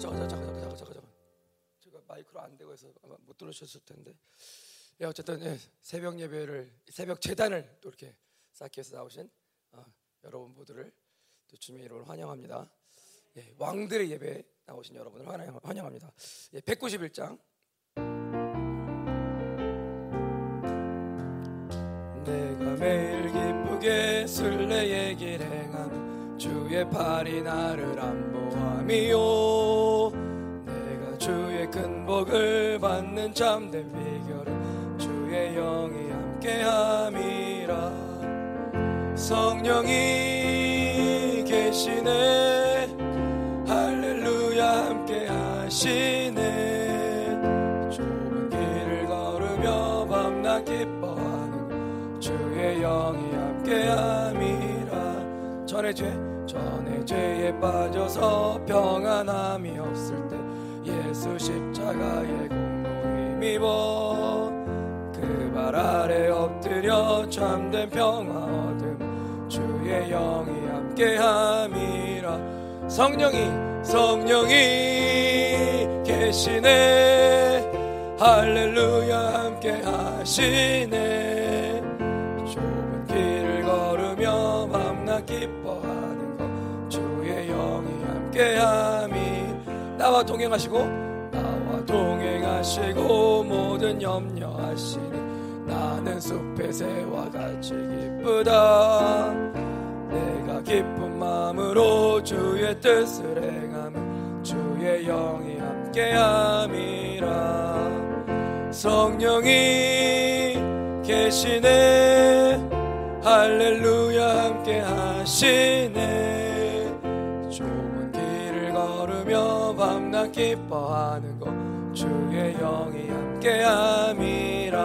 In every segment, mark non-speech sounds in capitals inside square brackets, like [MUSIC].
잠깐 잠깐 잠깐 잠깐 잠깐 잠깐. 제가 마이크로 안 되고 해서 아마 못 들으셨을 텐데. 예, 어쨌든 예, 새벽 예배를 새벽 재단을 또 이렇게 쌓기 위해서 나오신 어, 여러분 모두를 또 주님의 이름으로 환영합니다. 예, 왕들의 예배 나오신 여러분을 환영, 환영합니다. 예, 191장. 내가 매일 기쁘게 술래의 길 행함 주의 팔이 나를 안보함이요 복을 받는 참된 비결은 주의 영이 함께함이라. 성령이 계시네. 할렐루야 함께 하시네. 좁은 길을 걸으며 밤낮 기뻐하는 주의 영이 함께함이라. 전에 죄 전에 죄에 빠져서 평안함이 없을 때 예수 십자가의 공로 힘입어 그 발 아래 엎드려 참된 평화 얻음 주의 영이 함께함이라. 성령이 성령이 계시네. 할렐루야 함께 하시네. 좁은 길을 걸으며 밤낮 기뻐하는 것 주의 영이 함께함이. 나와 동행하시고 동행하시고 모든 염려하시니 나는 숲의 새와 같이 기쁘다. 내가 기쁜 마음으로 주의 뜻을 행하면 주의 영이 함께함이라. 성령이 계시네. 할렐루야 함께 하시네. 좁은 길을 걸으며 밤낮 기뻐하는 것 주의 영이 함께함이라.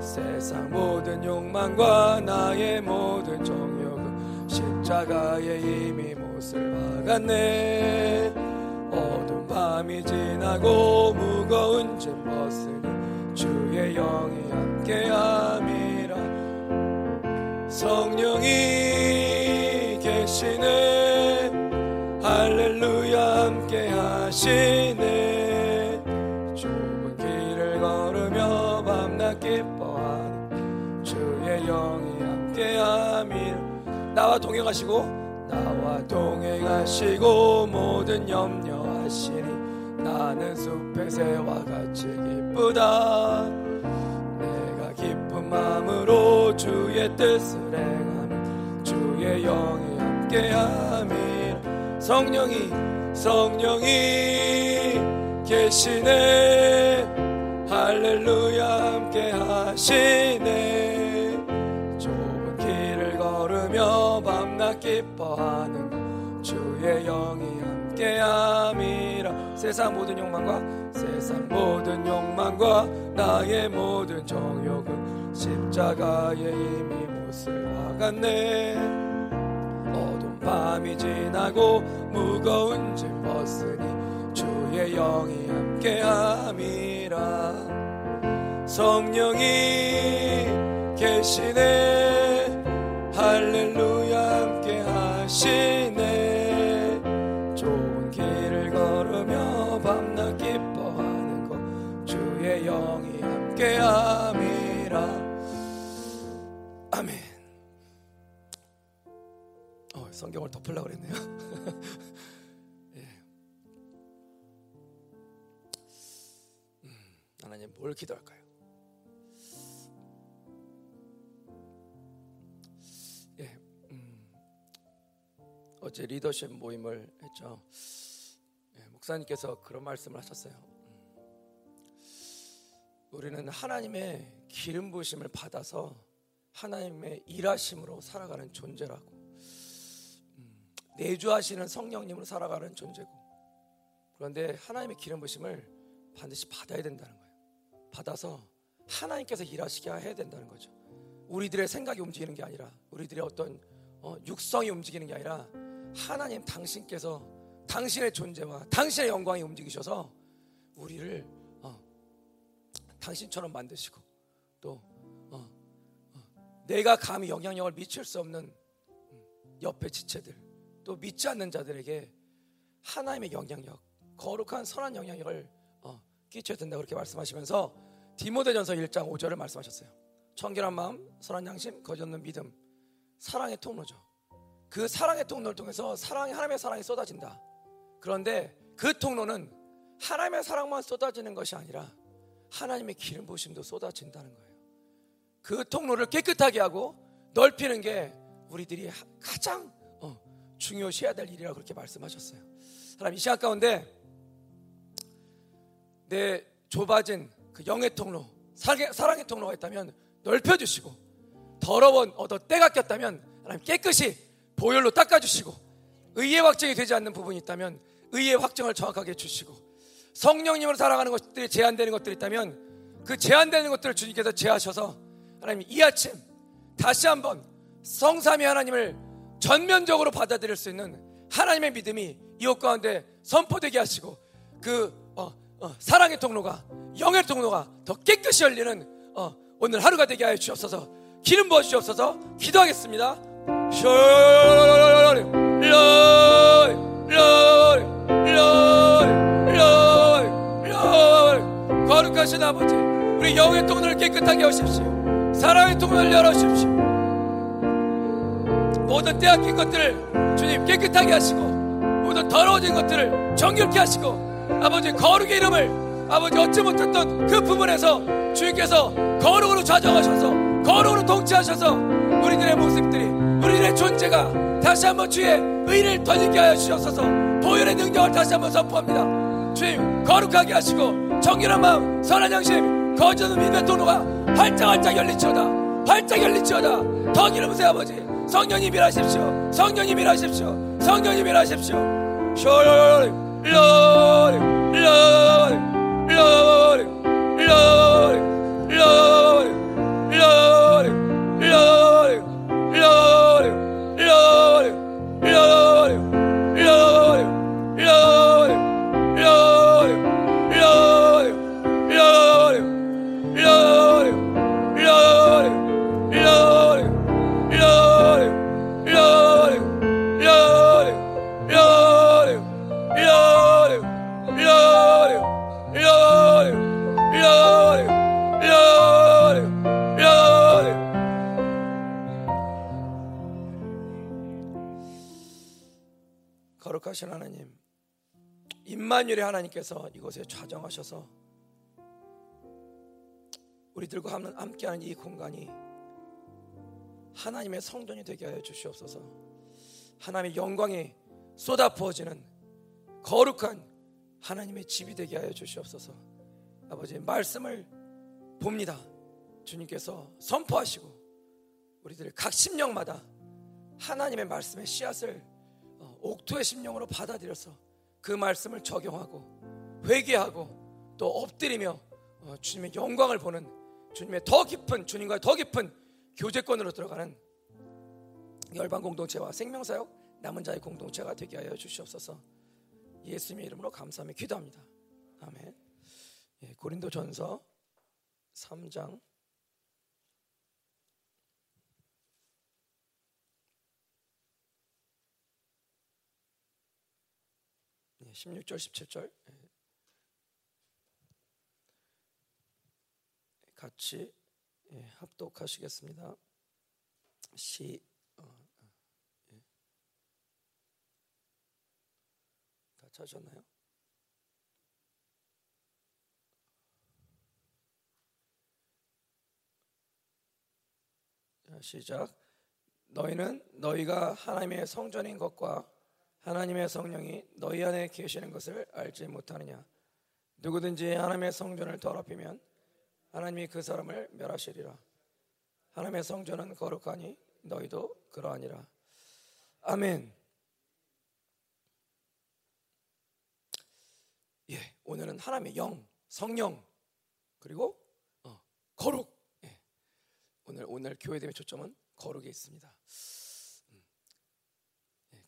세상 모든 욕망과 나의 모든 정욕은 십자가에 이미 못을 박았네. 어두운 밤이 지나고 무거운 짐 벗으니 주의 영이 함께함이라. 성령이 계시네. 할렐루야 함께 하시네 나와 동행하시고 나와 동행하시고 모든 염려하시니 나는 숲의 새와 같이 기쁘다. 내가 기쁜 마음으로 주의 뜻을 행하는 주의 영이 함께함이라. 성령이 성령이 계시네. 할렐루야 함께 하시네 기뻐하는 것 주의 영이 함께함이라. 세상 모든 욕망과 세상 모든 욕망과 나의 모든 정욕은 십자가에 이미 못을 박았네. 어두운 밤이 지나고 무거운 짐 벗으니 주의 영이 함께함이라. 성령이 계시네 함께 함이라 아멘 어, 성경을 덮으려고 그랬네요 [LAUGHS] 예. 음, 하나님 뭘 기도할까요? 예, 음, 어제 리더십 모임을 했죠. 예, 목사님께서 그런 말씀을 하셨어요. 음, 우리는 하나님의 기름 부심을 받아서 하나님의 일하심으로 살아가는 존재라고. 음, 내주하시는 성령님으로 살아가는 존재고. 그런데 하나님의 기름 부심을 반드시 받아야 된다는 거예요. 받아서 하나님께서 일하시게 해야 된다는 거죠. 우리들의 생각이 움직이는 게 아니라 우리들의 어떤 어, 육성이 움직이는 게 아니라 하나님 당신께서 당신의 존재와 당신의 영광이 움직이셔서 우리를 어, 당신처럼 만드시고 또 어, 어, 내가 감히 영향력을 미칠 수 없는 음, 옆에 지체들 또 믿지 않는 자들에게 하나님의 영향력, 거룩한 선한 영향력을 어, 끼쳐야 된다 그렇게 말씀하시면서 디모데전서 1장 5절을 말씀하셨어요. 청결한 마음, 선한 양심, 거짓 없는 믿음, 사랑의 통로죠. 그 사랑의 통로를 통해서 사랑이 하나님의 사랑이 쏟아진다. 그런데 그 통로는 하나님의 사랑만 쏟아지는 것이 아니라 하나님의 기름 부심도 쏟아진다는 거예요. 그 통로를 깨끗하게 하고 넓히는 게 우리들이 가장 어, 중요시해야 될 일이라고 그렇게 말씀하셨어요. 하나님 이 시간 가운데 내 좁아진 그 영의 통로, 사랑의, 통로가 있다면 넓혀주시고 더러운 어떤 때가 꼈다면 하나님 깨끗이 보혈로 닦아주시고 의의 확정이 되지 않는 부분이 있다면 의의 확정을 정확하게 해주시고 성령님으로 살아가는 것들이 제한되는 것들이 있다면 그 제한되는 것들을 주님께서 제하셔서 하나님 이 아침 다시 한번 성삼위 하나님을 전면적으로 받아들일 수 있는 하나님의 믿음이 이옷 가운데 선포되게 하시고 그 어, 어, 사랑의 통로가 영의 통로가 더 깨끗이 열리는 어, 오늘 하루가 되게 하여 주옵소서 기름 부어 주옵소서 기도하겠습니다. 거룩하신 아버지 우리 영의 통로를 깨끗하게 하십시오. 사랑의 통로를 열어주십시오. 모든 떼앗긴 것들을 주님 깨끗하게 하시고 모든 더러워진 것들을 정결케 하시고 아버지 거룩의 이름을 아버지 얻지 못했던 그 부분에서 주님께서 거룩으로 좌정하셔서 거룩으로 통치하셔서 우리들의 모습들이 우리들의 존재가 다시 한번 주의 의를 던지게 하여 주셔서. 보혈의 능력을 다시 한번 선포합니다. 주님 거룩하게 하시고 정결한 마음 선한 양심 거저는 믿음의 도로가 활짝 활짝 열리치어다. 활짝 열리치어다. 더 기름으세 아버지. 성령님 일하십시오. 성령님 일하십시오. 성령님 일하십시오. 쇼리 로리 로리 로리 하나님께서 이곳에 좌정하셔서 우리들과 함- 함께하는 이 공간이 하나님의 성전이 되게 하여 주시옵소서. 하나님의 영광이 쏟아 부어지는 거룩한 하나님의 집이 되게 하여 주시옵소서. 아버지 말씀을 봅니다. 주님께서 선포하시고 우리들 각 심령마다 하나님의 말씀의 씨앗을 어, 옥토의 심령으로 받아들여서 그 말씀을 적용하고 회개하고 또 엎드리며 어, 주님의 영광을 보는 주님의 더 깊은 주님과 더 깊은 교제권으로 들어가는 열방 공동체와 생명사역 남은 자의 공동체가 되게 하여 주시옵소서. 예수님의 이름으로 감사하며 기도합니다. 아멘. 예, 고린도전서 3장 16절 17절 예. 같이 예, 합독하시겠습니다. 시 어, 어, 예. 다 찾으셨나요? 자, 시작. 너희는 너희가 하나님의 성전인 것과 하나님의 성령이 너희 안에 계시는 것을 알지 못하느냐? 누구든지 하나님의 성전을 더럽히면 하나님이 그 사람을 멸하시리라. 하나님의 성전은 거룩하니 너희도 그러하니라. 아멘. 예, 오늘은 하나님의 영, 성령 그리고 어, 거룩. 예. 오늘 오늘 교회됨의 초점은 거룩에 있습니다.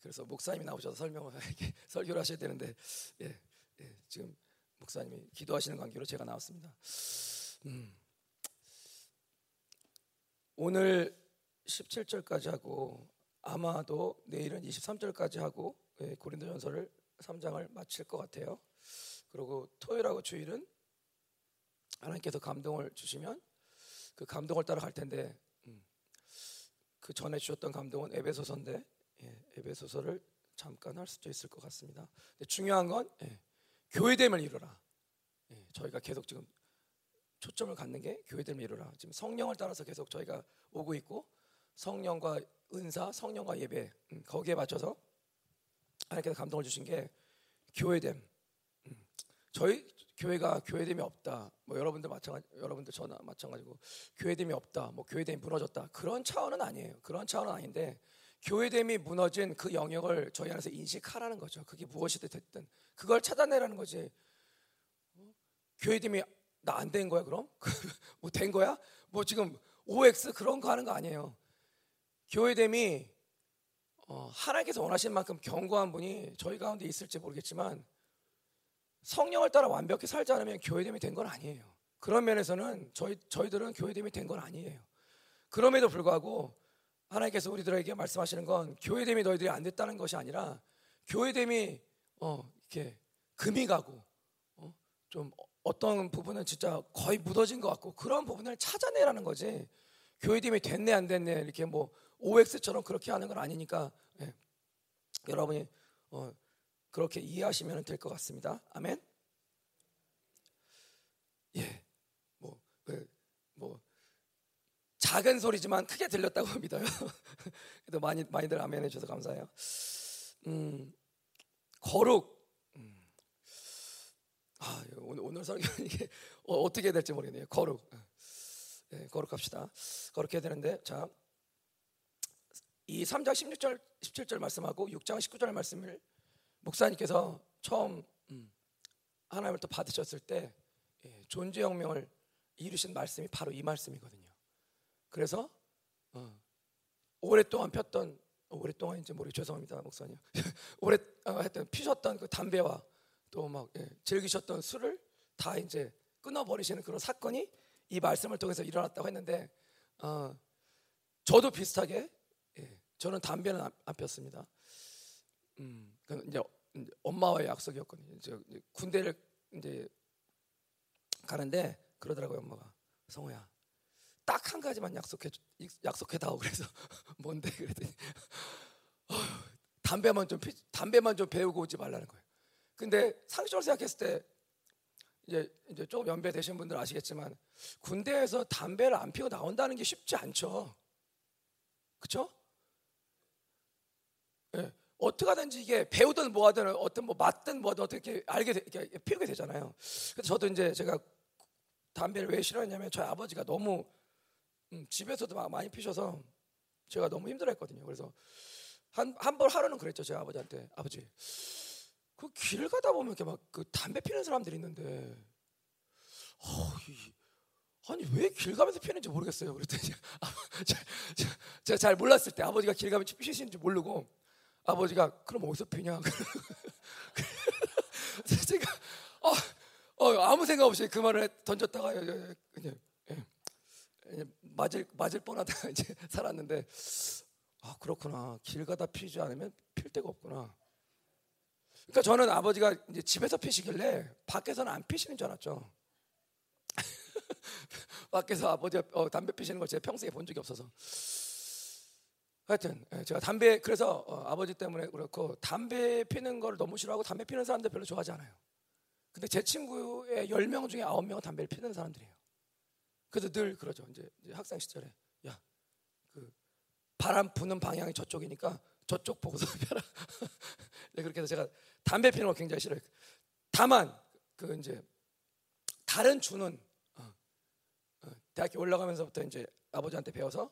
그래서 목사님이 나오셔서 설명을 [LAUGHS] 설교를 하셔야 되는데 예, 예, 지금 목사님이 기도하시는 관계로 제가 나왔습니다. 음. 오늘 17절까지 하고 아마도 내일은 23절까지 하고 예, 고린도전서를 3장을 마칠 것 같아요. 그리고 토요일하고 주일은 하나님께서 감동을 주시면 그 감동을 따라 갈 텐데 음, 그 전에 주셨던 감동은 에베소서인데 예, 에베소서를 잠깐 할 수도 있을 것 같습니다. 중요한 건 예, 교회됨을 이루라. 예, 저희가 계속 지금 초점을 갖는 게 교회됨을 이루라. 지금 성령을 따라서 계속 저희가 오고 있고 성령과 은사, 성령과 예배 음, 거기에 맞춰서 하나님께서 감동을 주신 게 교회됨. 음, 저희 교회가 교회됨이 없다. 뭐 여러분들 마찬가지, 여러분들 저나 마찬가지고 교회됨이 없다. 뭐 교회됨이 무너졌다. 그런 차원은 아니에요. 그런 차원은 아닌데 교회됨이 무너진 그 영역을 저희 안에서 인식하라는 거죠. 그게 무엇이 됐든 그걸 찾아내라는 거지. 어? 교회됨이 나 안 된 거야 그럼? [LAUGHS] 뭐 된 거야? 뭐 지금 OX 그런 거 하는 거 아니에요. 교회됨이 어, 하나님께서 원하시는 만큼 견고한 분이 저희 가운데 있을지 모르겠지만 성령을 따라 완벽히 살지 않으면 교회됨이 된 건 아니에요. 그런 면에서는 저희 저희들은 교회됨이 된 건 아니에요. 그럼에도 불구하고 하나님께서 우리들에게 말씀하시는 건 교회됨이 너희들이 안 됐다는 것이 아니라 교회됨이 어, 이렇게 금이 가고 어, 좀 어떤 부분은 진짜 거의 무너진 것 같고 그런 부분을 찾아내라는 거지. 교회됨이 됐네 안 됐네 이렇게 뭐 OX처럼 그렇게 하는 건 아니니까 예. 여러분이 어, 그렇게 이해하시면 될 것 같습니다. 아멘. 예, 뭐, 그, 뭐 작은 소리지만 크게 들렸다고 [LAUGHS] 믿어요. 그래도 많이 많이들 아멘 해주셔서 감사해요. 음, 거룩. 음. 아, 오늘 오늘 설교 [LAUGHS] 이게 어, 떻게 될지 모르겠네요. 거룩. 네, 거룩합시다. 거룩해야 되는데 자. 이 3장 16절 17절 말씀하고 6장 19절 말씀을 목사님께서 처음 음, 하나님을 또 받으셨을 때 예, 존재 혁명을 이루신 말씀이 바로 이 말씀이거든요. 그래서 어, 오랫동안 폈던 오랫동안인지 모르 죄송합니다 목사님 [LAUGHS] 오래 어, 했던 피셨던 그 담배와 또막 예, 즐기셨던 술을 다 이제 끊어버리시는 그런 사건이 이 말씀을 통해서 일어났다고 했는데 어, 저도 비슷하게 예, 저는 담배는 안, 안 폈습니다. 음, 이제, 이제 엄마와의 약속이었거든요. 이제 군대를 이제 가는데 그러더라고요 엄마가 성호야 딱 한 가지만 약속해 약속해다오 그래서 [LAUGHS] 뭔데 그랬더니 [LAUGHS] 어, 담배만 좀 피, 담배만 좀 배우고 오지 말라는 거예요. 근데 상식적으로 생각했을 때 이제 이제 조금 연배 되신 분들 아시겠지만 군대에서 담배를 안 피고 나온다는 게 쉽지 않죠. 그렇죠? 예. 어떻게 하든지 이게 배우든 뭐하든 어떤 뭐 맞든 뭐든 어떻게 알게 되, 이렇게 피우게 되잖아요. 그래서 저도 이제 제가 담배를 왜 싫어했냐면 저희 아버지가 너무 음, 집에서도 막 많이 피셔서 제가 너무 힘들어했거든요. 그래서 한 한 번 하루는 그랬죠. 제 아버지한테 아버지 그길 가다 보면 이렇게 막 그 담배 피는 사람들이 있는데 어, 이, 아니 왜 길 가면서 피는지 모르겠어요. 그랬더니 [LAUGHS] 제가 잘 몰랐을 때 아버지가 길 가면서 피시는지 모르고 아버지가 그럼 어디서 피냐? [LAUGHS] 제가 어, 어, 아무 생각 없이 그 말을 던졌다가 그냥, 그냥 예, 맞을 맞을 뻔하다가 [LAUGHS] 이제 살았는데 아 그렇구나 길 가다 피지 않으면 필 데가 없구나. 그러니까 저는 아버지가 이제 집에서 피시길래 밖에서는 안 피시는 줄 알았죠. [LAUGHS] 밖에서 아버지가 어, 담배 피시는 걸 제가 평생에 본 적이 없어서. 하여튼 예, 제가 담배 그래서 어, 아버지 때문에 그렇고 담배 피는 걸 너무 싫어하고 담배 피는 사람들 별로 좋아하지 않아요. 근데 제 친구의 10명 중에 9명은 담배를 피는 사람들이에요. 그래서 늘 그러죠. 이제, 학생 시절에 야, 그 바람 부는 방향이 저쪽이니까 저쪽 보고 서 [LAUGHS] 펴라. 네, 그렇게 해서 제가 담배 피는 거 굉장히 싫어요. 다만 그 이제 다른 주는 어, 어, 대학교 올라가면서부터 이제 아버지한테 배워서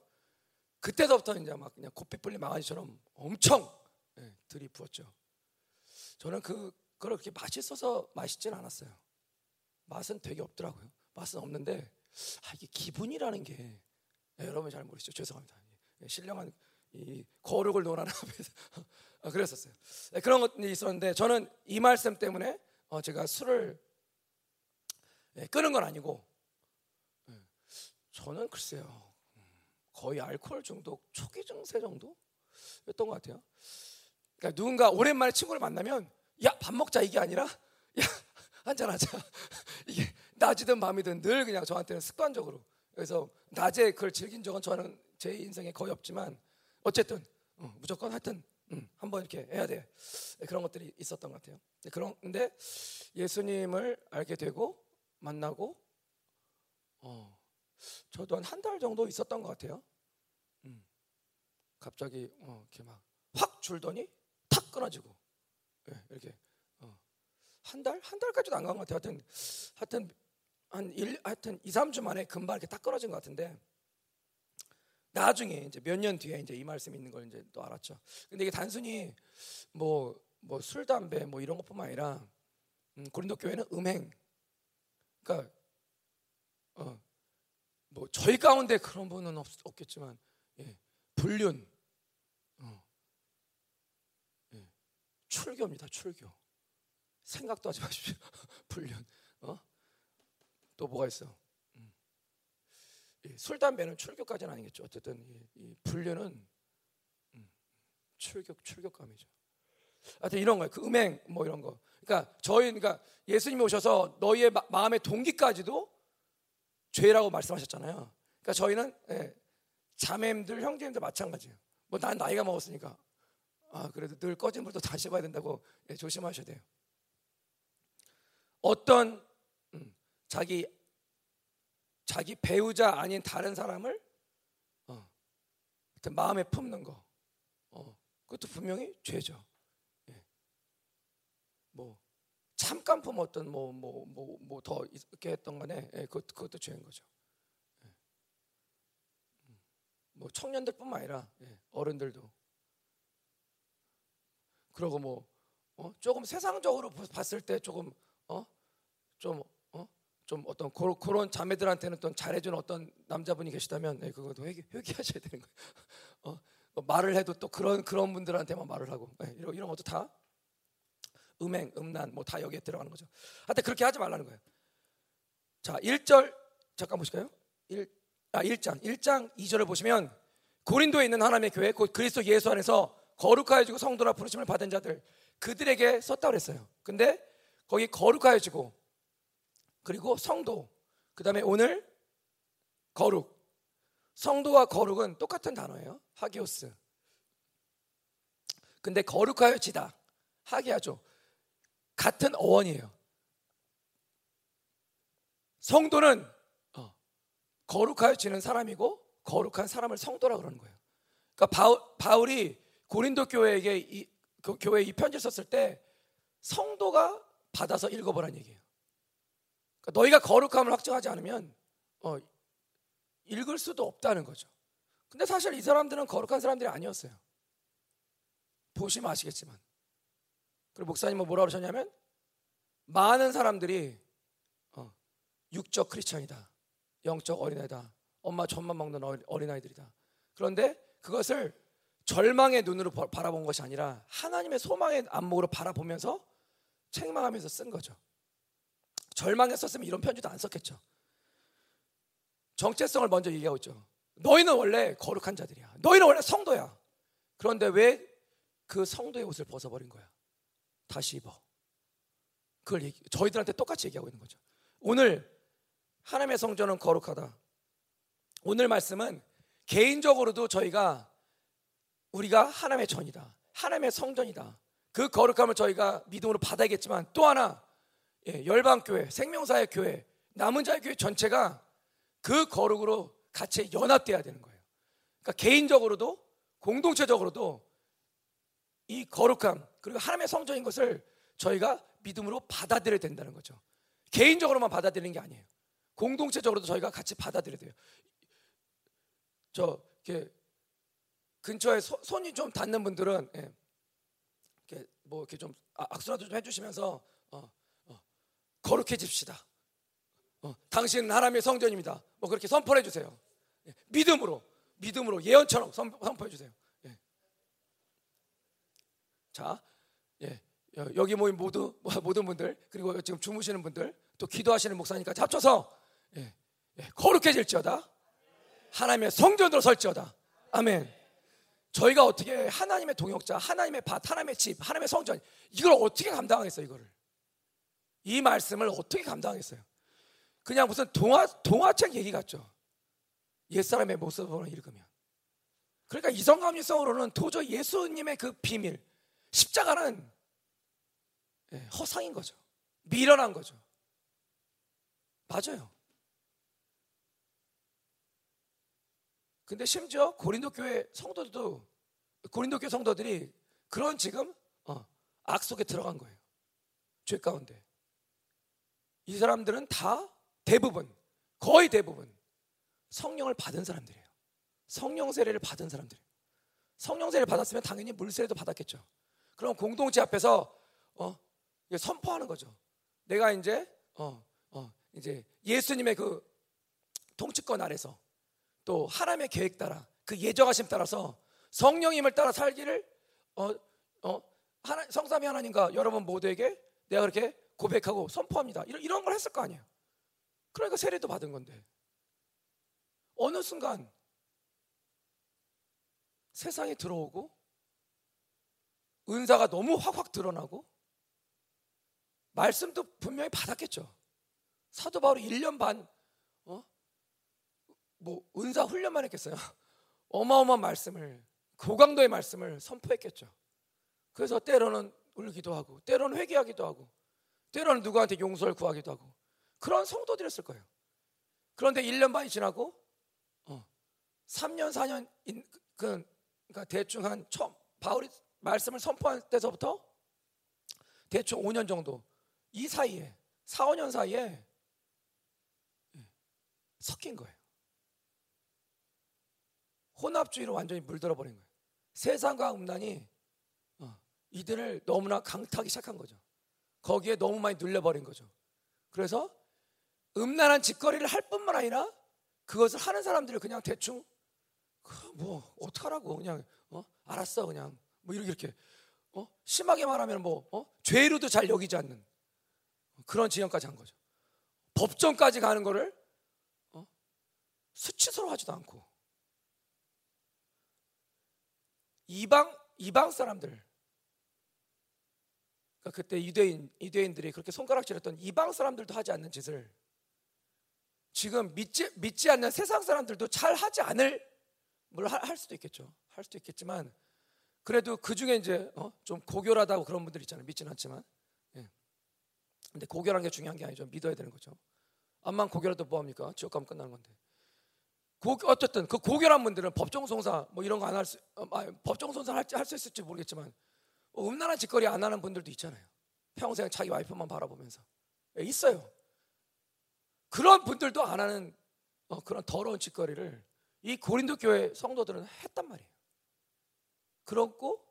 그때서부터 이제 막 그냥 풀린 망아지처럼 엄청 예, 들이부었죠. 저는 그 그렇게 맛있어서 맛있진 않았어요. 맛은 되게 없더라고요. 맛은 없는데 아, 이게 기분이라는 게 예, 여러분 잘 모르시죠? 죄송합니다. 예, 신령한 이 거룩을 논하는 [LAUGHS] 앞에서 어, 그랬었어요. 예, 그런 것들이 있었는데 저는 이 말씀 때문에 어, 제가 술을 예, 끄는 건 아니고 예, 저는 글쎄요. 거의 알코올 중독 초기 증세 정도였던 것 같아요. 그러니까 누군가 오랜만에 친구를 만나면 야 밥 먹자 이게 아니라 야 한잔 하자 [LAUGHS] 이게 낮이든 밤이든 늘 그냥 저한테는 습관적으로 그래서 낮에 그걸 즐긴 적은 저는 제 인생에 거의 없지만 어쨌든 어, 무조건 하여튼 음, 한번 이렇게 해야 돼 네, 그런 것들이 있었던 것 같아요. 네, 그런데 예수님을 알게 되고 만나고 어, 저도 한 한 달 정도 있었던 것 같아요. 음, 갑자기 어, 이렇게 막 확 줄더니 탁 끊어지고 네, 이렇게 어, 한 달? 한 달까지도 안 간 것 같아요. 하여튼, 하여튼 한 일, 하여튼 2, 3주 만에 금방 이렇게 딱 끊어진 것 같은데 나중에 이제 몇 년 뒤에 이제 이 말씀 있는 걸 이제 또 알았죠. 근데 이게 단순히 뭐 뭐 술 담배 뭐 이런 것뿐만 아니라 음, 고린도 교회는 음행. 그러니까 어, 뭐 저희 가운데 그런 분은 없, 없겠지만 예, 불륜. 어, 예, 출교입니다 출교. 생각도 하지 마십시오. [LAUGHS] 불륜. 어? 또 뭐가 있어 음. 술 담배는 출교까지는 아니겠죠 어쨌든 이, 이 불륜은 음, 출교 출교감이죠 하여튼 이런 거예요 그 음행 뭐 이런 거 그러니까 저희 그러니까 예수님이 오셔서 너희의 마, 마음의 동기까지도 죄라고 말씀하셨잖아요. 그러니까 저희는 예, 자매님들, 형제님들 마찬가지예요. 뭐 난 나이가 먹었으니까 아 그래도 늘 꺼진 불도 다시 봐야 된다고 예, 조심하셔야 돼요. 어떤 음, 자기 자기 배우자 아닌 다른 사람을 어, 마음에 품는 거, 어, 그것도 분명히 죄죠. 예. 뭐 잠깐 어떤 뭐뭐 뭐 뭐 더 이렇게 했던 간에 예, 그것, 그것도 죄인 거죠. 예. 음. 뭐 청년들뿐만 아니라 예, 어른들도 그러고 뭐 어? 조금 세상적으로 봤을 때 조금 어? 좀 어? 좀 어떤 고, 그런 자매들한테는 또 잘해주는 어떤 남자분이 계시다면 예, 그것도 회개, 회개하셔야 되는 거예요. [LAUGHS] 어? 뭐 말을 해도 또 그런 그런 분들한테만 말을 하고 예, 이런 이런 것도 다 음행, 음란 뭐 다 여기에 들어가는 거죠. 하여튼 그렇게 하지 말라는 거예요. 자, 1절 잠깐 보실까요? 1, 아, 1장. 1장 2절을 보시면 고린도에 있는 하나님의 교회 곧 그리스도 예수 안에서 거룩하여지고 성도라 부르심을 받은 자들 그들에게 썼다 그랬어요. 근데 거기 거룩하여지고 그리고 성도 그 다음에 오늘 거룩 성도와 거룩은 똑같은 단어예요. 하기오스. 근데 거룩하여 지다. 하기하죠. 같은 어원이에요. 성도는 어, 거룩하여 지는 사람이고 거룩한 사람을 성도라 그러는 거예요. 그러니까 바울, 이 고린도 교회에게 이, 그 교회에 이 편지를 썼을 때 성도가 받아서 읽어보라는 얘기예요. 그러니까 너희가 거룩함을 확증하지 않으면 어, 읽을 수도 없다는 거죠. 근데 사실 이 사람들은 거룩한 사람들이 아니었어요. 보시면 아시겠지만. 그리고 목사님은 뭐라 그러셨냐면 많은 사람들이 어, 육적 크리스천이다. 영적 어린아이다. 엄마 젖만 먹는 어린아이들이다. 그런데 그것을 절망의 눈으로 바라본 것이 아니라 하나님의 소망의 안목으로 바라보면서 책망하면서 쓴 거죠. 절망했었으면 이런 편지도 안 썼겠죠. 정체성을 먼저 얘기하고 있죠. 너희는 원래 거룩한 자들이야. 너희는 원래 성도야. 그런데 왜 그 성도의 옷을 벗어버린 거야? 다시 입어. 그걸 얘기, 저희들한테 똑같이 얘기하고 있는 거죠. 오늘 하나님의 성전은 거룩하다. 오늘 말씀은 개인적으로도 저희가 우리가 하나님의 전이다. 하나님의 성전이다. 그 거룩함을 저희가 믿음으로 받아야겠지만 또 하나 예, 열방교회, 생명사의 교회, 남은 자의 교회 전체가 그 거룩으로 같이 연합돼야 되는 거예요. 그러니까 개인적으로도 공동체적으로도 이 거룩함 그리고 하나님의 성전인 것을 저희가 믿음으로 받아들여야 된다는 거죠. 개인적으로만 받아들이는 게 아니에요. 공동체적으로도 저희가 같이 받아들여야 돼요. 저 이렇게 근처에 소, 손이 좀 닿는 분들은 예, 이렇게 뭐 이렇게 좀 아, 악수라도 좀 해주시면서 어, 어, 거룩해집시다. 어, 당신은 하나님의 성전입니다. 뭐 그렇게 선포해 주세요. 예, 믿음으로 믿음으로 예언처럼 선, 선포해 주세요. 자, 예, 여기 모인 모두 모든 분들 그리고 지금 주무시는 분들 또 기도하시는 목사님까지 합쳐서 예, 예, 거룩해질지어다 하나님의 성전으로 설지어다 아멘. 저희가 어떻게 하나님의 동역자, 하나님의 밭, 하나님의 집, 하나님의 성전 이걸 어떻게 감당하겠어요, 이거를? 이 말씀을 어떻게 감당하겠어요? 그냥 무슨 동화 동화책 얘기 같죠. 옛사람의 모습으로 읽으면. 그러니까 이성감리성으로는 도저히 예수님의 그 비밀, 십자가는 예, 허상인 거죠. 미련한 거죠. 맞아요. 근데 심지어 고린도 교회 성도들도 고린도 교회 성도들이 그런 지금 어, 악 속에 들어간 거예요. 죄 가운데. 이 사람들은 다 대부분 거의 대부분 성령을 받은 사람들이에요. 성령 세례를 받은 사람들이에요. 성령 세례를 받았으면 당연히 물 세례도 받았겠죠. 그럼 공동체 앞에서 어, 선포하는 거죠. 내가 이제 어, 어, 이제 예수님의 그 통치권 아래서 또 하나님의 계획 따라 그 예정하심 따라서 성령님을 따라 살기를 어, 어, 하나, 성삼위 하나님과 여러분 모두에게 내가 그렇게 고백하고 선포합니다. 이런, 이런 걸 했을 거 아니에요. 그러니까 세례도 받은 건데 어느 순간 세상에 들어오고 은사가 너무 확확 드러나고 말씀도 분명히 받았겠죠. 사도 바울이 1년 반 어? 뭐 은사 훈련만 했겠어요. [LAUGHS] 어마어마한 말씀을 고강도의 말씀을 선포했겠죠. 그래서 때로는 울기도 하고 때로는 회개하기도 하고 때로는 누구한테 용서를 구하기도 하고 그런 성도들이었을 거예요. 그런데 1년 반이 지나고 어, 3년 4년 인, 그, 그러니까 대충 한 처음 바울이 말씀을 선포할 때서부터 대충 5년 정도 이 사이에 4, 5년 사이에 예, 섞인 거예요. 혼합주의로 완전히 물들어 버린 거예요. 세상과 음란이 어, 이들을 너무나 강타하기 시작한 거죠. 거기에 너무 많이 눌려버린 거죠. 그래서 음란한 짓거리를 할 뿐만 아니라 그것을 하는 사람들을 그냥 대충 그뭐 어떡하라고 그냥 어? 알았어 그냥 뭐 이렇게 이렇게 어? 심하게 말하면 뭐 어? 죄로도 잘 여기지 않는 그런 지형까지 한 거죠. 법정까지 가는 거를 어? 수치스러워 하지도 않고 이방 이방 사람들 그러니까 그때 유대인 유대인들이 그렇게 손가락질했던 이방 사람들도 하지 않는 짓을 지금 믿지 믿지 않는 세상 사람들도 잘 하지 않을 뭘할 수도 있겠죠. 할 수도 있겠지만 그래도 그 중에 이제 어? 좀 고결하다고 그런 분들 있잖아요. 믿지는 않지만. 예. 근데 고결한 게 중요한 게 아니죠. 믿어야 되는 거죠. 암만 고결해도 뭐합니까? 지옥 가면 끝나는 건데. 고, 어쨌든 그 고결한 분들은 법정송사 뭐 이런 거 안 할 수, 어, 아, 법정송사 할수 있을지 모르겠지만 뭐 음란한 짓거리 안 하는 분들도 있잖아요. 평생 자기 와이프만 바라보면서 예, 있어요. 그런 분들도 안 하는 어, 그런 더러운 짓거리를 이 고린도 교회 성도들은 했단 말이에요. 그렇고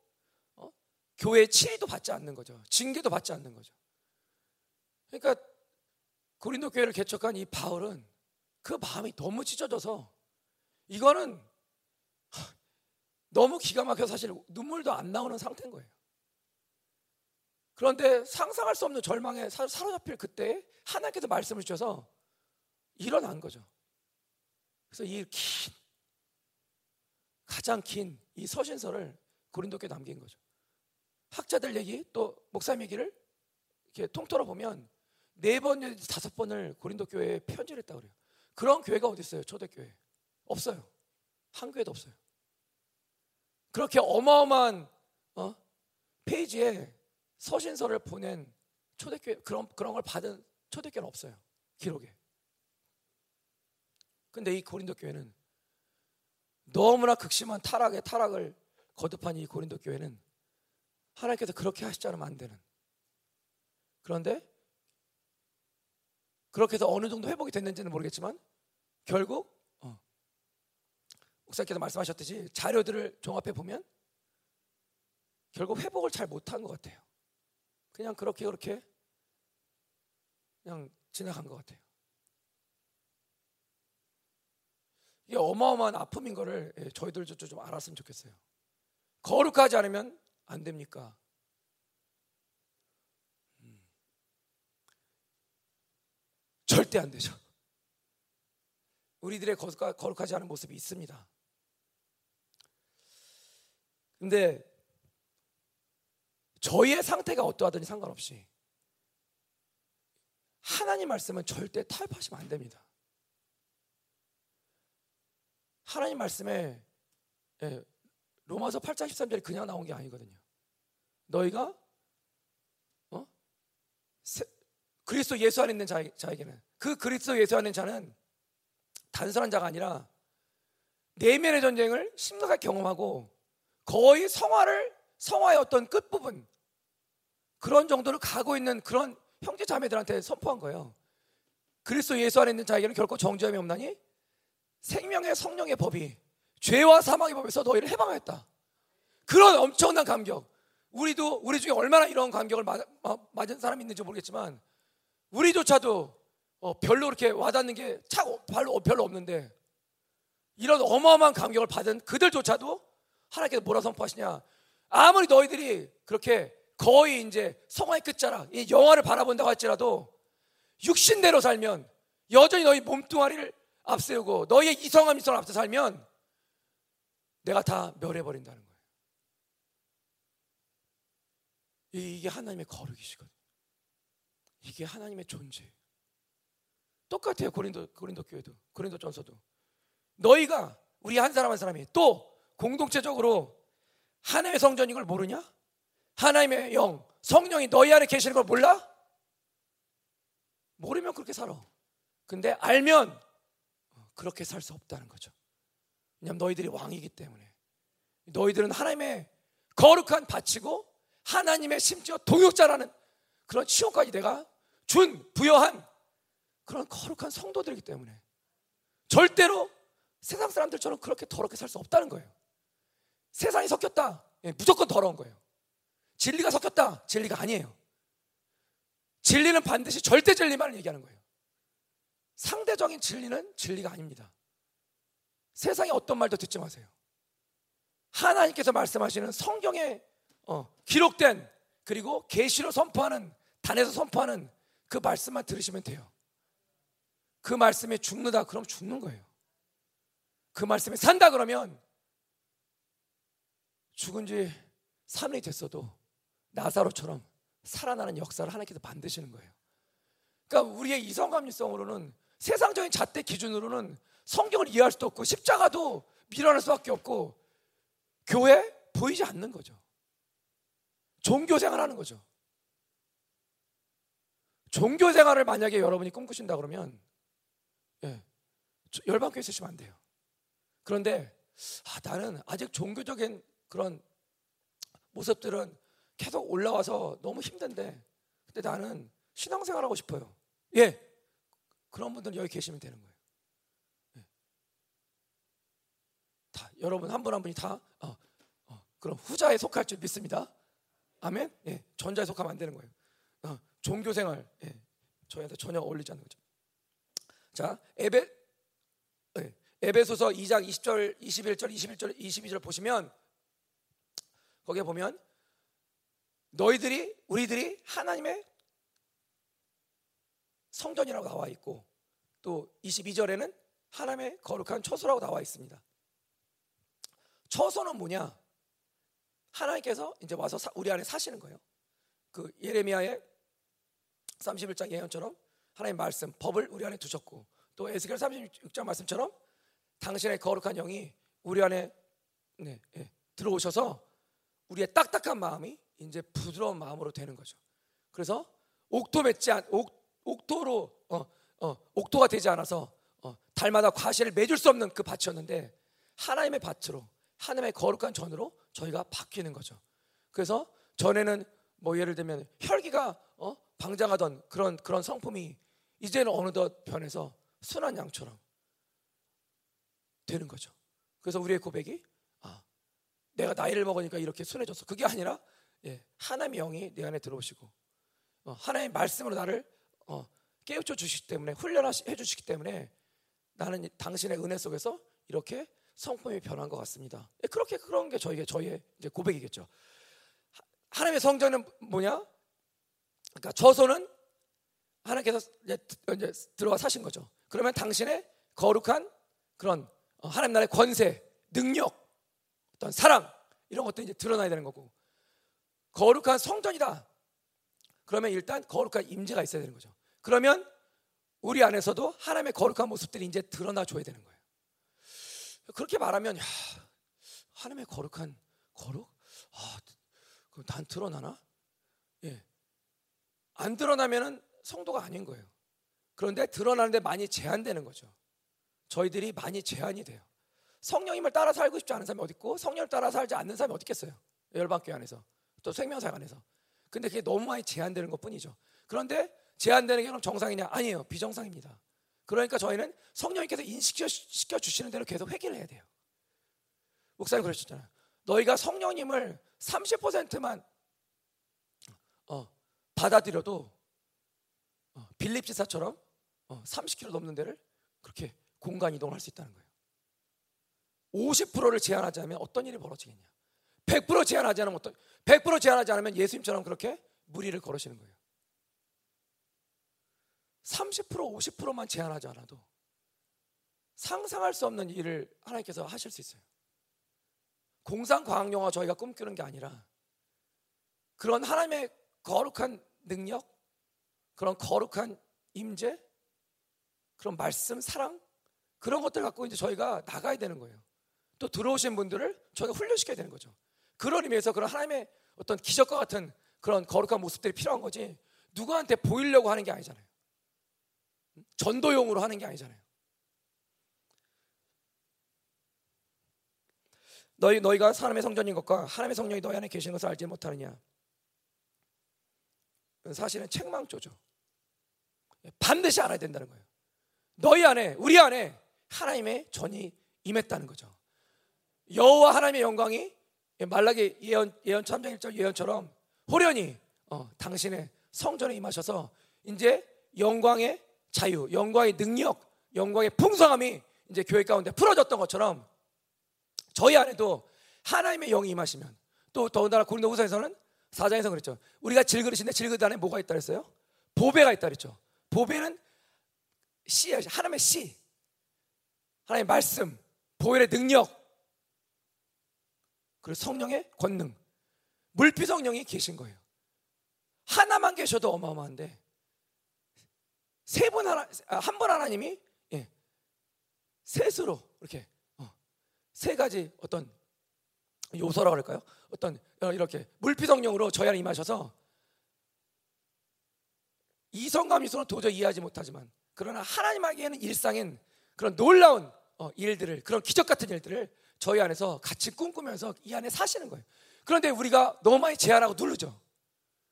어? 교회 치리도 받지 않는 거죠. 징계도 받지 않는 거죠. 그러니까 고린도 교회를 개척한 이 바울은 그 마음이 너무 찢어져서 이거는 너무 기가 막혀 사실 눈물도 안 나오는 상태인 거예요. 그런데 상상할 수 없는 절망에 사로잡힐 그때 하나님께서 말씀을 주셔서 일어난 거죠. 그래서 이 긴, 가장 긴 이 서신서를 고린도께 남긴 거죠. 학자들 얘기 또 목사님 얘기를 이렇게 통틀어 보면 네 번, 다섯 번을 고린도 교회에 편지를 했다고 그래요. 그런 교회가 어디 있어요? 초대교회. 없어요. 한 교회도 없어요. 그렇게 어마어마한 어? 페이지에 서신서를 보낸 초대교회 그런 그런 걸 받은 초대교회는 없어요. 기록에. 근데 이 고린도 교회는 너무나 극심한 타락의 타락을 거듭한 이 고린도 교회는 하나님께서 그렇게 하시지 않으면 안 되는. 그런데 그렇게 해서 어느 정도 회복이 됐는지는 모르겠지만 결국 목사님께서 말씀하셨듯이 자료들을 종합해 보면 결국 회복을 잘 못한 것 같아요. 그냥 그렇게 그렇게 그냥 지나간 것 같아요. 이게 어마어마한 아픔인 거를 예, 저희들도 좀 알았으면 좋겠어요. 거룩하지 않으면 안 됩니까? 음. 절대 안 되죠. 우리들의 거룩하지 않은 모습이 있습니다. 근데 저희의 상태가 어떠하든지 상관없이 하나님 말씀은 절대 타협하시면 안 됩니다. 하나님 말씀에 예, 로마서 8장 13절이 그냥 나온 게 아니거든요. 너희가 어? 세, 그리스도 예수 안에 있는 자, 자에게는 그 그리스도 예수 안에 있는 자는 단순한 자가 아니라 내면의 전쟁을 심각하게 경험하고 거의 성화를 성화의 어떤 끝부분 그런 정도를 가고 있는 그런 형제 자매들한테 선포한 거예요. 그리스도 예수 안에 있는 자에게는 결코 정죄함이 없나니 생명의 성령의 법이 죄와 사망의 법에서 너희를 해방했다. 그런 엄청난 감격. 우리도 우리 중에 얼마나 이런 감격을 맞, 은 사람이 있는지 모르겠지만 우리조차도 어, 별로 그렇게 와닿는 게 차고 별로 별로 없는데 이런 어마어마한 감격을 받은 그들조차도 하나님께서 뭐라 선포하시냐? 아무리 너희들이 그렇게 거의 이제 성화의 끝자락, 이 영화를 바라본다고 할지라도 육신대로 살면 여전히 너희 몸뚱아리를 앞세우고 너희의 이성함 이성을 앞서 살면 내가 다 멸해버린다는 거예요. 이게 하나님의 거룩이시거든요. 이게 하나님의 존재. 똑같아요. 고린도 고린도 교회도 고린도 전서도 너희가 우리 한 사람 한 사람이 또 공동체적으로 하나님의 성전인 걸 모르냐? 하나님의 영, 성령이 너희 안에 계시는 걸 몰라? 모르면 그렇게 살아. 근데 알면 그렇게 살 수 없다는 거죠. 왜냐하면 너희들이 왕이기 때문에. 너희들은 하나님의 거룩한 바치고 하나님의 심지어 동역자라는 그런 치용까지 내가 준, 부여한 그런 거룩한 성도들이기 때문에 절대로 세상 사람들처럼 그렇게 더럽게 살 수 없다는 거예요. 세상이 섞였다. 예, 무조건 더러운 거예요. 진리가 섞였다. 진리가 아니에요. 진리는 반드시 절대 진리만을 얘기하는 거예요. 상대적인 진리는 진리가 아닙니다. 세상에 어떤 말도 듣지 마세요. 하나님께서 말씀하시는 성경에 어, 기록된 그리고 계시로 선포하는 단에서 선포하는 그 말씀만 들으시면 돼요. 그 말씀에 죽는다 그럼 죽는 거예요. 그 말씀에 산다 그러면 죽은 지 3년이 됐어도 나사로처럼 살아나는 역사를 하나님께서 만드시는 거예요. 그러니까 우리의 이성감리성으로는 세상적인 잣대 기준으로는 성경을 이해할 수도 없고 십자가도 밀어낼 수밖에 없고 교회 보이지 않는 거죠. 종교 생활하는 거죠. 종교 생활을 만약에 여러분이 꿈꾸신다 그러면 예, 열방교회 있으시면 안 돼요. 그런데 아, 나는 아직 종교적인 그런 모습들은 계속 올라와서 너무 힘든데 근데 나는 신앙생활 하고 싶어요. 예. 그런 분들은 여기 계시면 되는 거예요. 예. 다 여러분 한 분 한 분이 다 어, 어, 그럼 후자에 속할 줄 믿습니다. 아멘. 예. 전자에 속하면 안 되는 거예요. 어, 종교생활 예. 저희한테 전혀 어울리지 않는 거죠. 자, 에베 예. 에베소서 2장 20절, 21절, 21절, 22절 보시면 거기에 보면 너희들이 우리들이 하나님의 성전이라고 나와 있고 또 22절에는 하나님의 거룩한 처소라고 나와 있습니다. 처소는 뭐냐? 하나님께서 이제 와서 우리 안에 사시는 거예요. 그 예레미야의 31장 예언처럼 하나님 말씀, 법을 우리 안에 두셨고 또 에스겔 36장 말씀처럼 당신의 거룩한 영이 우리 안에 네, 네, 들어오셔서 우리의 딱딱한 마음이 이제 부드러운 마음으로 되는 거죠. 그래서 옥토 맺지 않, 옥, 옥토로 어, 어, 옥토가 되지 않아서 어, 달마다 과실을 맺을 수 없는 그 밭이었는데 하나님의 밭으로 하나님의 거룩한 전으로 저희가 바뀌는 거죠. 그래서 전에는 뭐 예를 들면 혈기가 어, 방장하던 그런 그런 성품이 이제는 어느덧 변해서 순한 양처럼 되는 거죠. 그래서 우리의 고백이 아, 내가 나이를 먹으니까 이렇게 순해졌어. 그게 아니라 예, 하나님의 영이 내 안에 들어오시고 어, 하나님의 말씀으로 나를 어, 깨우쳐 주시기 때문에 훈련해 주시기 때문에 나는 당신의 은혜 속에서 이렇게 성품이 변한 것 같습니다. 예, 그렇게 그런 게 저희의 저희의 이제 고백이겠죠. 하나님의 성전은 뭐냐? 그러니까 저소는 하나님께서 이제 들어와 사신 거죠. 그러면 당신의 거룩한 그런 어, 하나님 나라의 권세, 능력, 어떤 사랑 이런 것들이 이제 드러나야 되는 거고 거룩한 성전이다. 그러면 일단 거룩한 임재가 있어야 되는 거죠. 그러면 우리 안에서도 하나님의 거룩한 모습들이 이제 드러나 줘야 되는 거예요. 그렇게 말하면 야, 하나님의 거룩한 거룩? 아, 그럼 난 드러나나? 예. 안 드러나면은 성도가 아닌 거예요. 그런데 드러나는데 많이 제한되는 거죠. 저희들이 많이 제한이 돼요. 성령님을 따라 살고 싶지 않은 사람이 어디 있고 성령을 따라 살지 않는 사람이 어디 있겠어요? 열방교회 안에서 또 생명사 안에서. 근데 그게 너무 많이 제한되는 것 뿐이죠. 그런데 제한되는 게 그럼 정상이냐? 아니에요. 비정상입니다. 그러니까 저희는 성령님께서 인식시켜 주시는 대로 계속 회개를 해야 돼요. 목사님 그러셨잖아요. 너희가 성령님을 30%만 어, 받아들여도 어, 빌립 지사처럼 어, 30km 넘는 데를 그렇게 공간 이동할 수 있다는 거예요. 50%를 제한하지 않으면 어떤 일이 벌어지겠냐? 100% 제한하지 않으면 어떤 100% 제한하지 않으면 예수님처럼 그렇게 무리를 걸으시는 거예요. 30% 50%만 제한하지 않아도 상상할 수 없는 일을 하나님께서 하실 수 있어요. 공상 과학 영화 저희가 꿈꾸는 게 아니라 그런 하나님의 거룩한 능력, 그런 거룩한 임재, 그런 말씀, 사랑 그런 것들 갖고 이제 저희가 나가야 되는 거예요. 또 들어오신 분들을 저희가 훈련시켜야 되는 거죠. 그런 의미에서 그런 하나님의 어떤 기적과 같은 그런 거룩한 모습들이 필요한 거지 누구한테 보이려고 하는 게 아니잖아요. 전도용으로 하는 게 아니잖아요. 너희 너희가 사람의 성전인 것과 하나님의 성령이 너희 안에 계시는 것을 알지 못하느냐? 사실은 책망조죠. 반드시 알아야 된다는 거예요. 너희 안에 우리 안에 하나님의 전이 임했다는 거죠. 여호와 하나님의 영광이 말라기 예언 예언 3장 1절 예언처럼 호련히 어, 당신의 성전에 임하셔서 이제 영광의 자유, 영광의 능력, 영광의 풍성함이 이제 교회 가운데 풀어졌던 것처럼 저희 안에도 하나님의 영이 임하시면 또 더군다나 고린도후서에서는 사장에서 그랬죠. 우리가 질그릇인데 질그릇 안에 뭐가 있다 그랬어요? 보배가 있다 그랬죠. 보배는 씨예요. 하나님의 씨. 하나님의 말씀, 보혈의 능력, 그리고 성령의 권능, 물피 성령이 계신 거예요. 하나만 계셔도 어마어마한데 세 분 하나 아, 한분 하나님이 예, 셋으로 이렇게 어, 세 가지 어떤 요소라고 할까요? 어떤 어, 이렇게 물피 성령으로 저희 안에 임하셔서 이성감이서는 도저히 이해하지 못하지만 그러나 하나님에게는 일상인 그런 놀라운 어, 일들을 그런 기적 같은 일들을 저희 안에서 같이 꿈꾸면서 이 안에 사시는 거예요. 그런데 우리가 너무 많이 제한하고 누르죠.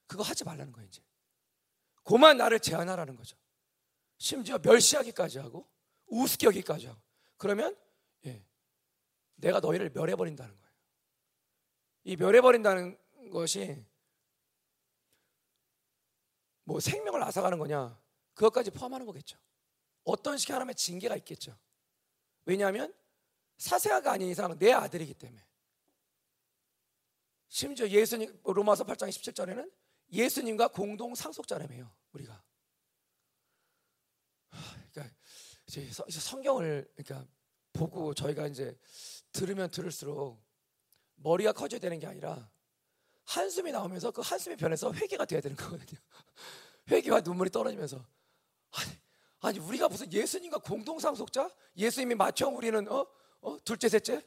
그거 하지 말라는 거예요, 이제. 고만 나를 제한하라는 거죠. 심지어 멸시하기까지 하고 우습게 여기까지 하고 그러면 예, 내가 너희를 멸해버린다는 거예요. 이 멸해버린다는 것이 뭐 생명을 앗아가는 거냐 그것까지 포함하는 거겠죠. 어떤 식의 하나님의 징계가 있겠죠. 왜냐하면 사세아가 아닌 이상 내 아들이기 때문에 심지어 예수님 로마서 8장 17절에는 예수님과 공동 상속자라며요 우리가 그러니까 이제 성경을 그러니까 보고 저희가 이제 들으면 들을수록 머리가 커져야 되는 게 아니라 한숨이 나오면서 그 한숨이 변해서 회개가 돼야 되는 거거든요. [LAUGHS] 회개와 눈물이 떨어지면서 아니, 아니 우리가 무슨 예수님과 공동 상속자? 예수님이 맏형 우리는 어? 어? 둘째 셋째?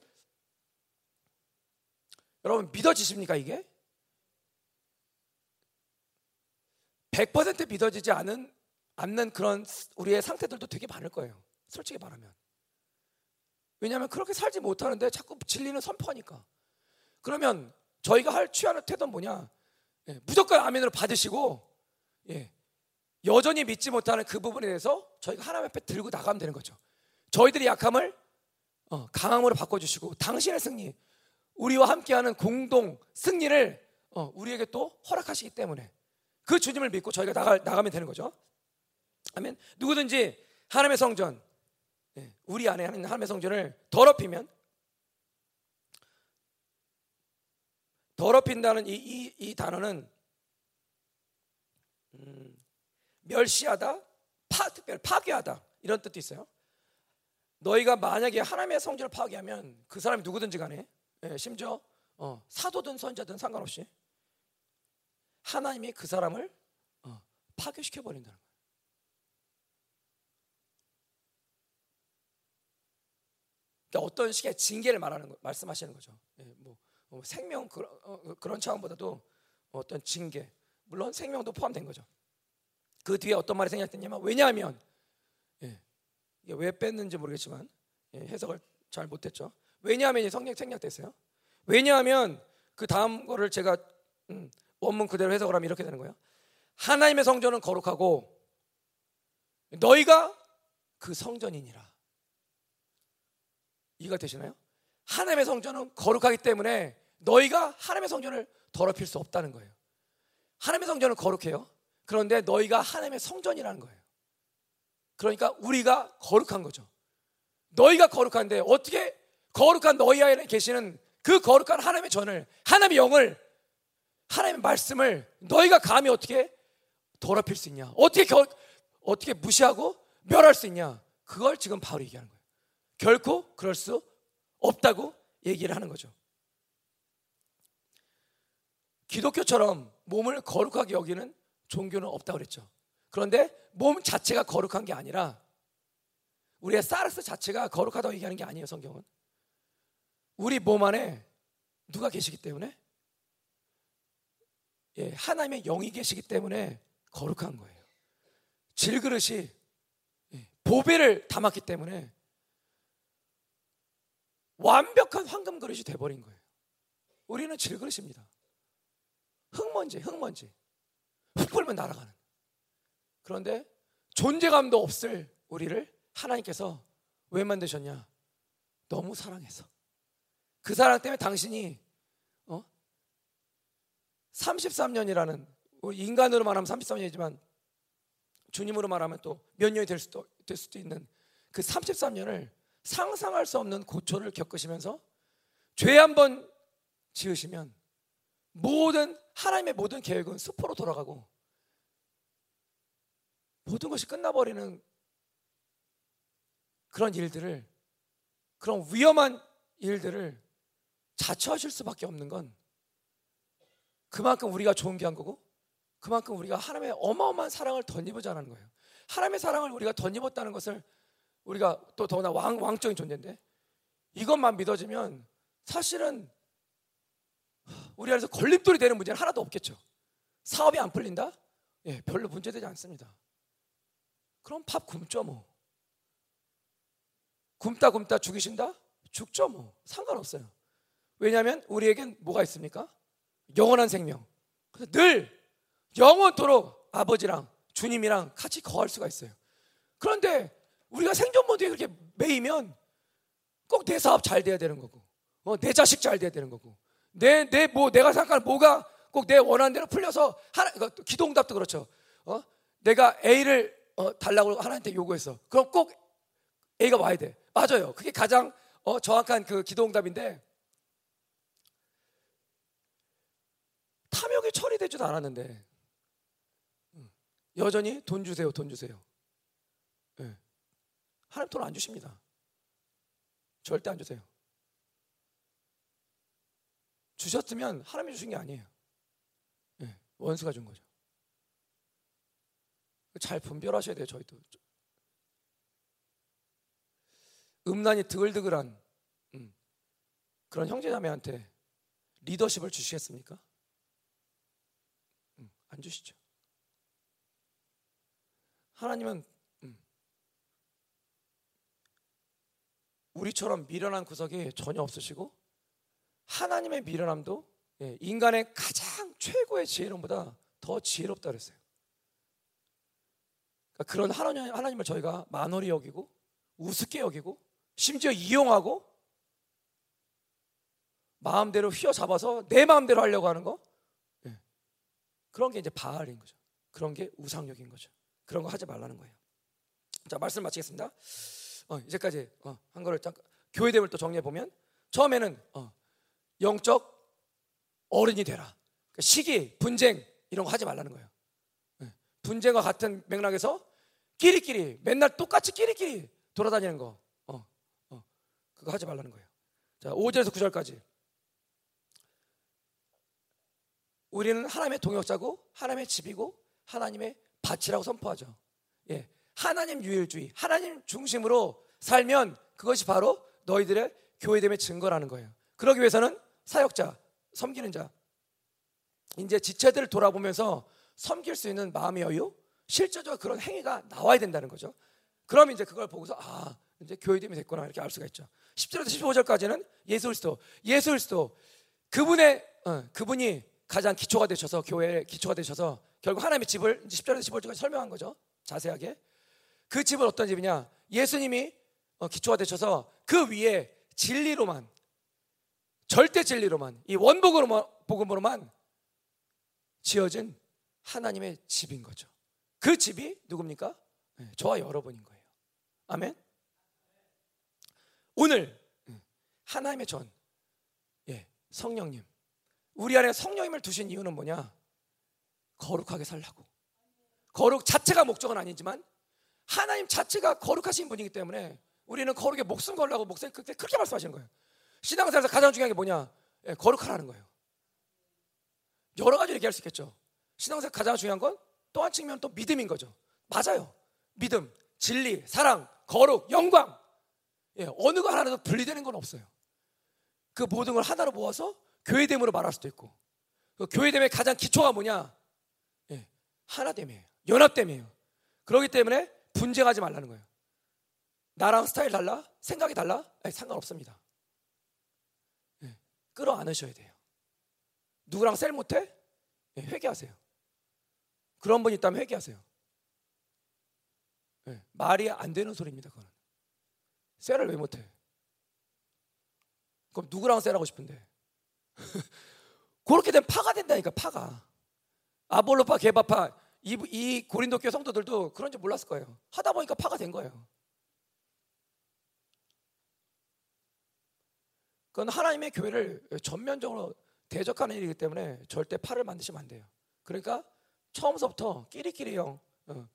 여러분 믿어지십니까 이게? 100% 믿어지지 않은 않는 그런 우리의 상태들도 되게 많을 거예요. 솔직히 말하면. 왜냐하면 그렇게 살지 못하는데 자꾸 진리는 선포하니까. 그러면 저희가 할 취하는 태도는 뭐냐? 예, 무조건 아멘으로 받으시고 예, 여전히 믿지 못하는 그 부분에 대해서 저희가 하나님 앞에 들고 나가면 되는 거죠. 저희들의 약함을 어, 강함으로 바꿔주시고 당신의 승리, 우리와 함께하는 공동 승리를 어, 우리에게 또 허락하시기 때문에 그 주님을 믿고 저희가 나가, 나가면 되는 거죠. 아멘. 누구든지 하나님의 성전, 예, 우리 안에 하는 하나님의 성전을 더럽히면 더럽힌다는 이, 이, 이 단어는 음, 멸시하다, 파, 특별 파괴하다 이런 뜻도 있어요. 너희가 만약에 하나님의 성전을 파괴하면 그 사람이 누구든지 간에 예, 심지어 어, 사도든 선자든 상관없이 하나님이 그 사람을 어, 파괴시켜 버린다는 거예요. 그러니까 어떤 식의 징계를 말하는 거, 말씀하시는 거죠. 예, 뭐, 뭐 생명 그런, 어, 그런 차원보다도 어떤 징계, 물론 생명도 포함된 거죠. 그 뒤에 어떤 말이 생략됐냐면 왜냐하면 예, 왜 뺐는지 모르겠지만 예, 해석을 잘 못했죠. 왜냐하면 성경 생략됐어요. 왜냐하면 그 다음 거를 제가 음, 원문 그대로 해석을 하면 이렇게 되는 거예요. 하나님의 성전은 거룩하고 너희가 그 성전이니라. 이해가 되시나요? 하나님의 성전은 거룩하기 때문에 너희가 하나님의 성전을 더럽힐 수 없다는 거예요. 하나님의 성전은 거룩해요. 그런데 너희가 하나님의 성전이라는 거예요. 그러니까 우리가 거룩한 거죠. 너희가 거룩한데 어떻게 거룩한 너희 안에 계시는 그 거룩한 하나님의 전을 하나님의 영을 하나님의 말씀을 너희가 감히 어떻게 더럽힐 수 있냐? 어떻게 겨, 어떻게 무시하고 멸할 수 있냐? 그걸 지금 바울이 얘기하는 거예요. 결코 그럴 수 없다고 얘기를 하는 거죠. 기독교처럼 몸을 거룩하게 여기는 종교는 없다고 그랬죠. 그런데 몸 자체가 거룩한 게 아니라 우리의 사르스 자체가 거룩하다고 얘기하는 게 아니에요, 성경은. 우리 몸 안에 누가 계시기 때문에 예, 하나님의 영이 계시기 때문에 거룩한 거예요. 질그릇이 예, 보배를 담았기 때문에 완벽한 황금 그릇이 돼버린 거예요. 우리는 질그릇입니다. 흙먼지, 흙먼지. 흙 불면 날아가는. 그런데 존재감도 없을 우리를 하나님께서 왜 만드셨냐? 너무 사랑해서. 그 사랑 때문에 당신이 어? 33년이라는 뭐 인간으로 말하면 33년이지만 주님으로 말하면 또 몇 년이 될 수도, 될 수도 있는 그 33년을 상상할 수 없는 고초를 겪으시면서 죄 한 번 지으시면 모든 하나님의 모든 계획은 수포로 돌아가고 모든 것이 끝나버리는 그런 일들을 그런 위험한 일들을 자처하실 수밖에 없는 건 그만큼 우리가 좋은 게 한 거고 그만큼 우리가 하나님의 어마어마한 사랑을 덧입어자는 거예요. 하나님의 사랑을 우리가 덧입었다는 것을 우리가 또 더구나 왕, 왕적인 존재인데 이것만 믿어지면 사실은 우리 안에서 걸림돌이 되는 문제는 하나도 없겠죠. 사업이 안 풀린다? 예, 별로 문제되지 않습니다. 그럼 밥 굶죠 뭐. 굶다 굶다 죽이신다? 죽죠 뭐. 상관없어요. 왜냐하면 우리에겐 뭐가 있습니까? 영원한 생명. 그래서 늘 영원토록 아버지랑 주님이랑 같이 거할 수가 있어요. 그런데 우리가 생존 모드에 그렇게 매이면 꼭 내 사업 잘 돼야 되는 거고, 어, 내 자식 잘 돼야 되는 거고, 내, 내, 뭐, 내가 생각하는 뭐가 꼭 내 원하는 대로 풀려서, 하나, 기도 응답도 그렇죠. 어? 내가 A를 어, 달라고 하나님한테 요구했어. 그럼 꼭 A가 와야 돼. 맞아요. 그게 가장 어, 정확한 그 기도응답인데, 탐욕이 처리되지도 않았는데, 여전히 돈 주세요, 돈 주세요. 네. 하나님 돈 안 주십니다. 절대 안 주세요. 주셨으면 하나님이 주신 게 아니에요. 네. 원수가 준 거죠. 잘 분별하셔야 돼요, 저희도. 음란이 드글드글한 음, 그런 형제자매한테 리더십을 주시겠습니까? 음, 안 주시죠. 하나님은 음, 우리처럼 미련한 구석이 전혀 없으시고 하나님의 미련함도 예, 인간의 가장 최고의 지혜로움보다 더 지혜롭다 그랬어요. 그러니까 그런 하나님, 하나님을 저희가 만홀히 여기고 우습게 여기고 심지어 이용하고 마음대로 휘어잡아서 내 마음대로 하려고 하는 거 예. 그런 게 이제 바알인 거죠. 그런 게 우상력인 거죠. 그런 거 하지 말라는 거예요. 자 말씀 마치겠습니다. 어, 이제까지 어, 한 거를 잠깐 교회됨을 또 정리해 보면 처음에는 어, 영적 어른이 되라. 그러니까 시기, 분쟁 이런 거 하지 말라는 거예요. 네. 분쟁과 같은 맥락에서 끼리끼리 맨날 똑같이 끼리끼리 돌아다니는 거, 어, 어, 그거 하지 말라는 거예요. 자, 5절에서 9절까지 우리는 하나님의 동역자고 하나님의 집이고 하나님의 밭이라고 선포하죠. 예. 하나님 유일주의, 하나님 중심으로 살면 그것이 바로 너희들의 교회됨의 증거라는 거예요. 그러기 위해서는 사역자, 섬기는 자, 이제 지체들을 돌아보면서 섬길 수 있는 마음의 여유, 실제적으로 그런 행위가 나와야 된다는 거죠. 그럼 이제 그걸 보고서 아 이제 교회됨이 됐구나 이렇게 알 수가 있죠. 10절에서 15절까지는 예수 그리스도, 예수 그리스도 그분의 어, 그분이 가장 기초가 되셔서 교회의 기초가 되셔서 결국 하나님의 집을 이제 10절에서 15절까지 설명한 거죠. 자세하게 그 집은 어떤 집이냐? 예수님이 어, 기초가 되셔서 그 위에 진리로만 절대 진리로만 이 원복으로만 복음으로만 지어진 하나님의 집인 거죠. 그 집이 누굽니까? 네, 저와 여러분인 거예요. 아멘. 오늘 하나님의 전 예, 성령님 우리 안에 성령님을 두신 이유는 뭐냐? 거룩하게 살라고. 거룩 자체가 목적은 아니지만 하나님 자체가 거룩하신 분이기 때문에 우리는 거룩에 목숨 걸라고 목사님 그때 그렇게 말씀하시는 거예요. 신앙생활에서 가장 중요한 게 뭐냐? 예, 거룩하라는 거예요. 여러 가지 얘기할 수 있겠죠. 신앙생활 가장 중요한 건 또 한 측면 또 믿음인 거죠. 맞아요. 믿음, 진리, 사랑, 거룩, 영광. 예, 어느 거 하나라도 분리되는 건 없어요. 그 모든 걸 하나로 모아서 교회됨으로 말할 수도 있고. 그 교회됨의 가장 기초가 뭐냐? 예, 하나됨이에요. 연합됨이에요. 그렇기 때문에 분쟁하지 말라는 거예요. 나랑 스타일 달라? 생각이 달라? 아니, 상관없습니다. 예, 끌어안으셔야 돼요. 누구랑 셀 못해? 예, 회개하세요. 그런 분 있다면 회개하세요. 예, 말이 안 되는 소리입니다. 그거는. 셀을 왜 못해? 그럼 누구랑 셀하고 싶은데? [LAUGHS] 그렇게 되면 파가 된다니까 파가. 아볼로파, 개바파 이, 이 고린도 교 성도들도 그런 줄 몰랐을 거예요. 하다 보니까 파가 된 거예요. 그건 하나님의 교회를 전면적으로 대적하는 일이기 때문에 절대 팔을 만드시면 안 돼요. 그러니까 처음부터 끼리끼리 형 어.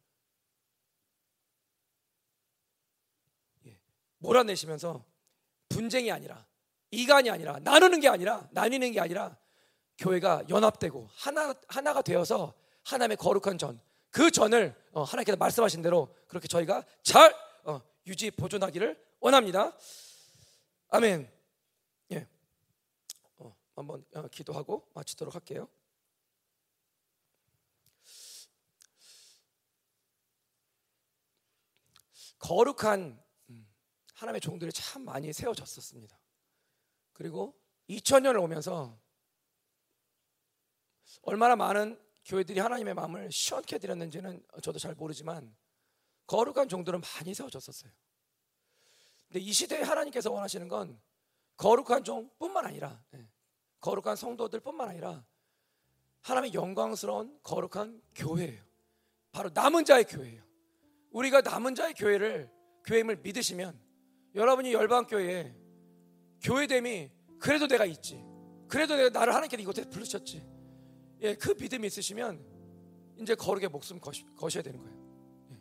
예. 몰아내시면서 분쟁이 아니라 이간이 아니라 나누는 게 아니라 나뉘는 게 아니라 교회가 연합되고 하나 하나가 되어서 하나님의 거룩한 전, 그 전을 어, 하나님께서 말씀하신 대로 그렇게 저희가 잘 어, 유지 보존하기를 원합니다. 아멘. 예. 어, 한번 어, 기도하고 마치도록 할게요. 거룩한 음, 하나님의 종들이 참 많이 세워졌었습니다. 그리고 2000년을 오면서 얼마나 많은 교회들이 하나님의 마음을 시원케 드렸는지는 저도 잘 모르지만 거룩한 종들은 많이 세워졌었어요. 근데 이 시대에 하나님께서 원하시는 건 거룩한 종뿐만 아니라 예, 거룩한 성도들뿐만 아니라 하나님의 영광스러운 거룩한 교회예요. 바로 남은 자의 교회예요. 우리가 남은 자의 교회를 교회임을 믿으시면 여러분이 열방 교회에 교회됨이 그래도 내가 있지. 그래도 내가 나를 하나님께 이곳에 부르셨지. 예, 그 믿음이 있으시면 이제 거룩의 목숨 거시, 거셔야 되는 거예요. 예.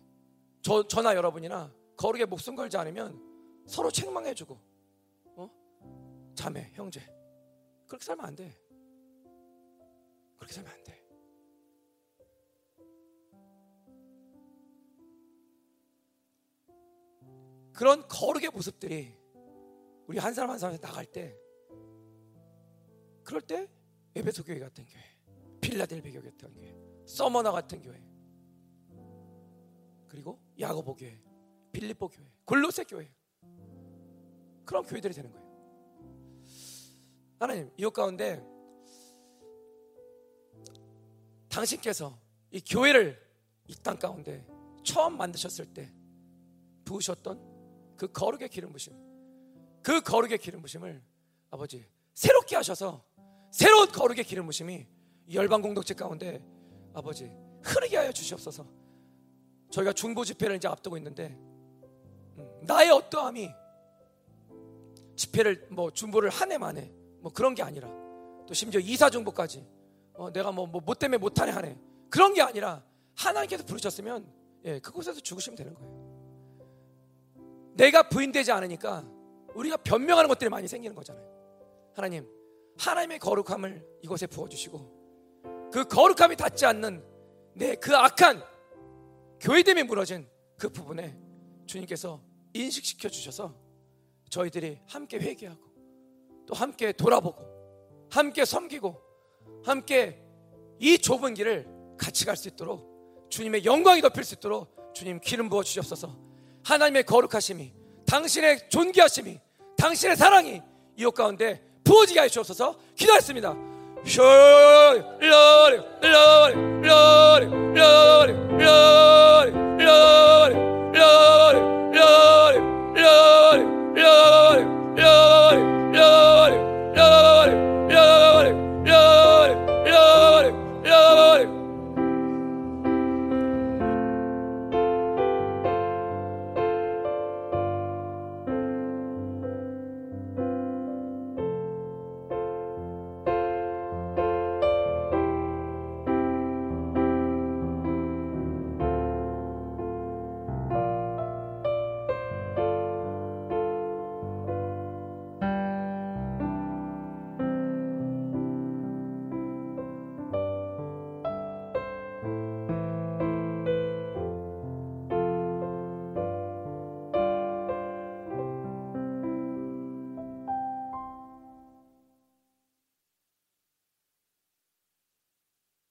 저, 저나 여러분이나 거룩의 목숨 걸지 않으면 서로 책망해주고, 어? 자매, 형제. 그렇게 살면 안 돼. 그렇게 살면 안 돼. 그런 거룩의 모습들이 우리 한 사람 한 사람한테 나갈 때, 그럴 때 에베소 교회 같은 교회, 필라델비 교회 같은 교회, 서머나 같은 교회, 그리고 야고보 교회, 빌립보 교회, 골로새 교회 그런 교회들이 되는 거예요. 하나님 이것 가운데 당신께서 이 교회를 이 땅 가운데 처음 만드셨을 때 부으셨던 그 거룩의 기름 부심, 그 거룩의 기름 부심을 아버지 새롭게 하셔서 새로운 거룩의 기름 부심이 열방 공동체 가운데 아버지 흐르게 하여 주시옵소서. 저희가 중보 집회를 이제 앞두고 있는데 음, 나의 어떠함이 집회를 뭐 중보를 한 해 만에 뭐 그런 게 아니라 또 심지어 이사 중보까지 어, 내가 뭐, 뭐, 뭐 때문에 못하네 하네 그런 게 아니라 하나님께서 부르셨으면 예, 그곳에서 죽으시면 되는 거예요. 내가 부인되지 않으니까 우리가 변명하는 것들이 많이 생기는 거잖아요. 하나님, 하나님의 거룩함을 이곳에 부어주시고 그 거룩함이 닿지 않는 내 그 악한 교회됨이 무너진 그 부분에 주님께서 인식시켜 주셔서 저희들이 함께 회개하고 또 함께 돌아보고 함께 섬기고 함께 이 좁은 길을 같이 갈 수 있도록 주님의 영광이 덮일 수 있도록 주님 기름 부어 주시옵소서 하나님의 거룩하심이 당신의 존귀하심이 당신의 사랑이 이웃 가운데 부어지게 하시옵소서 기도했습니다. Lord, Lord, Lord.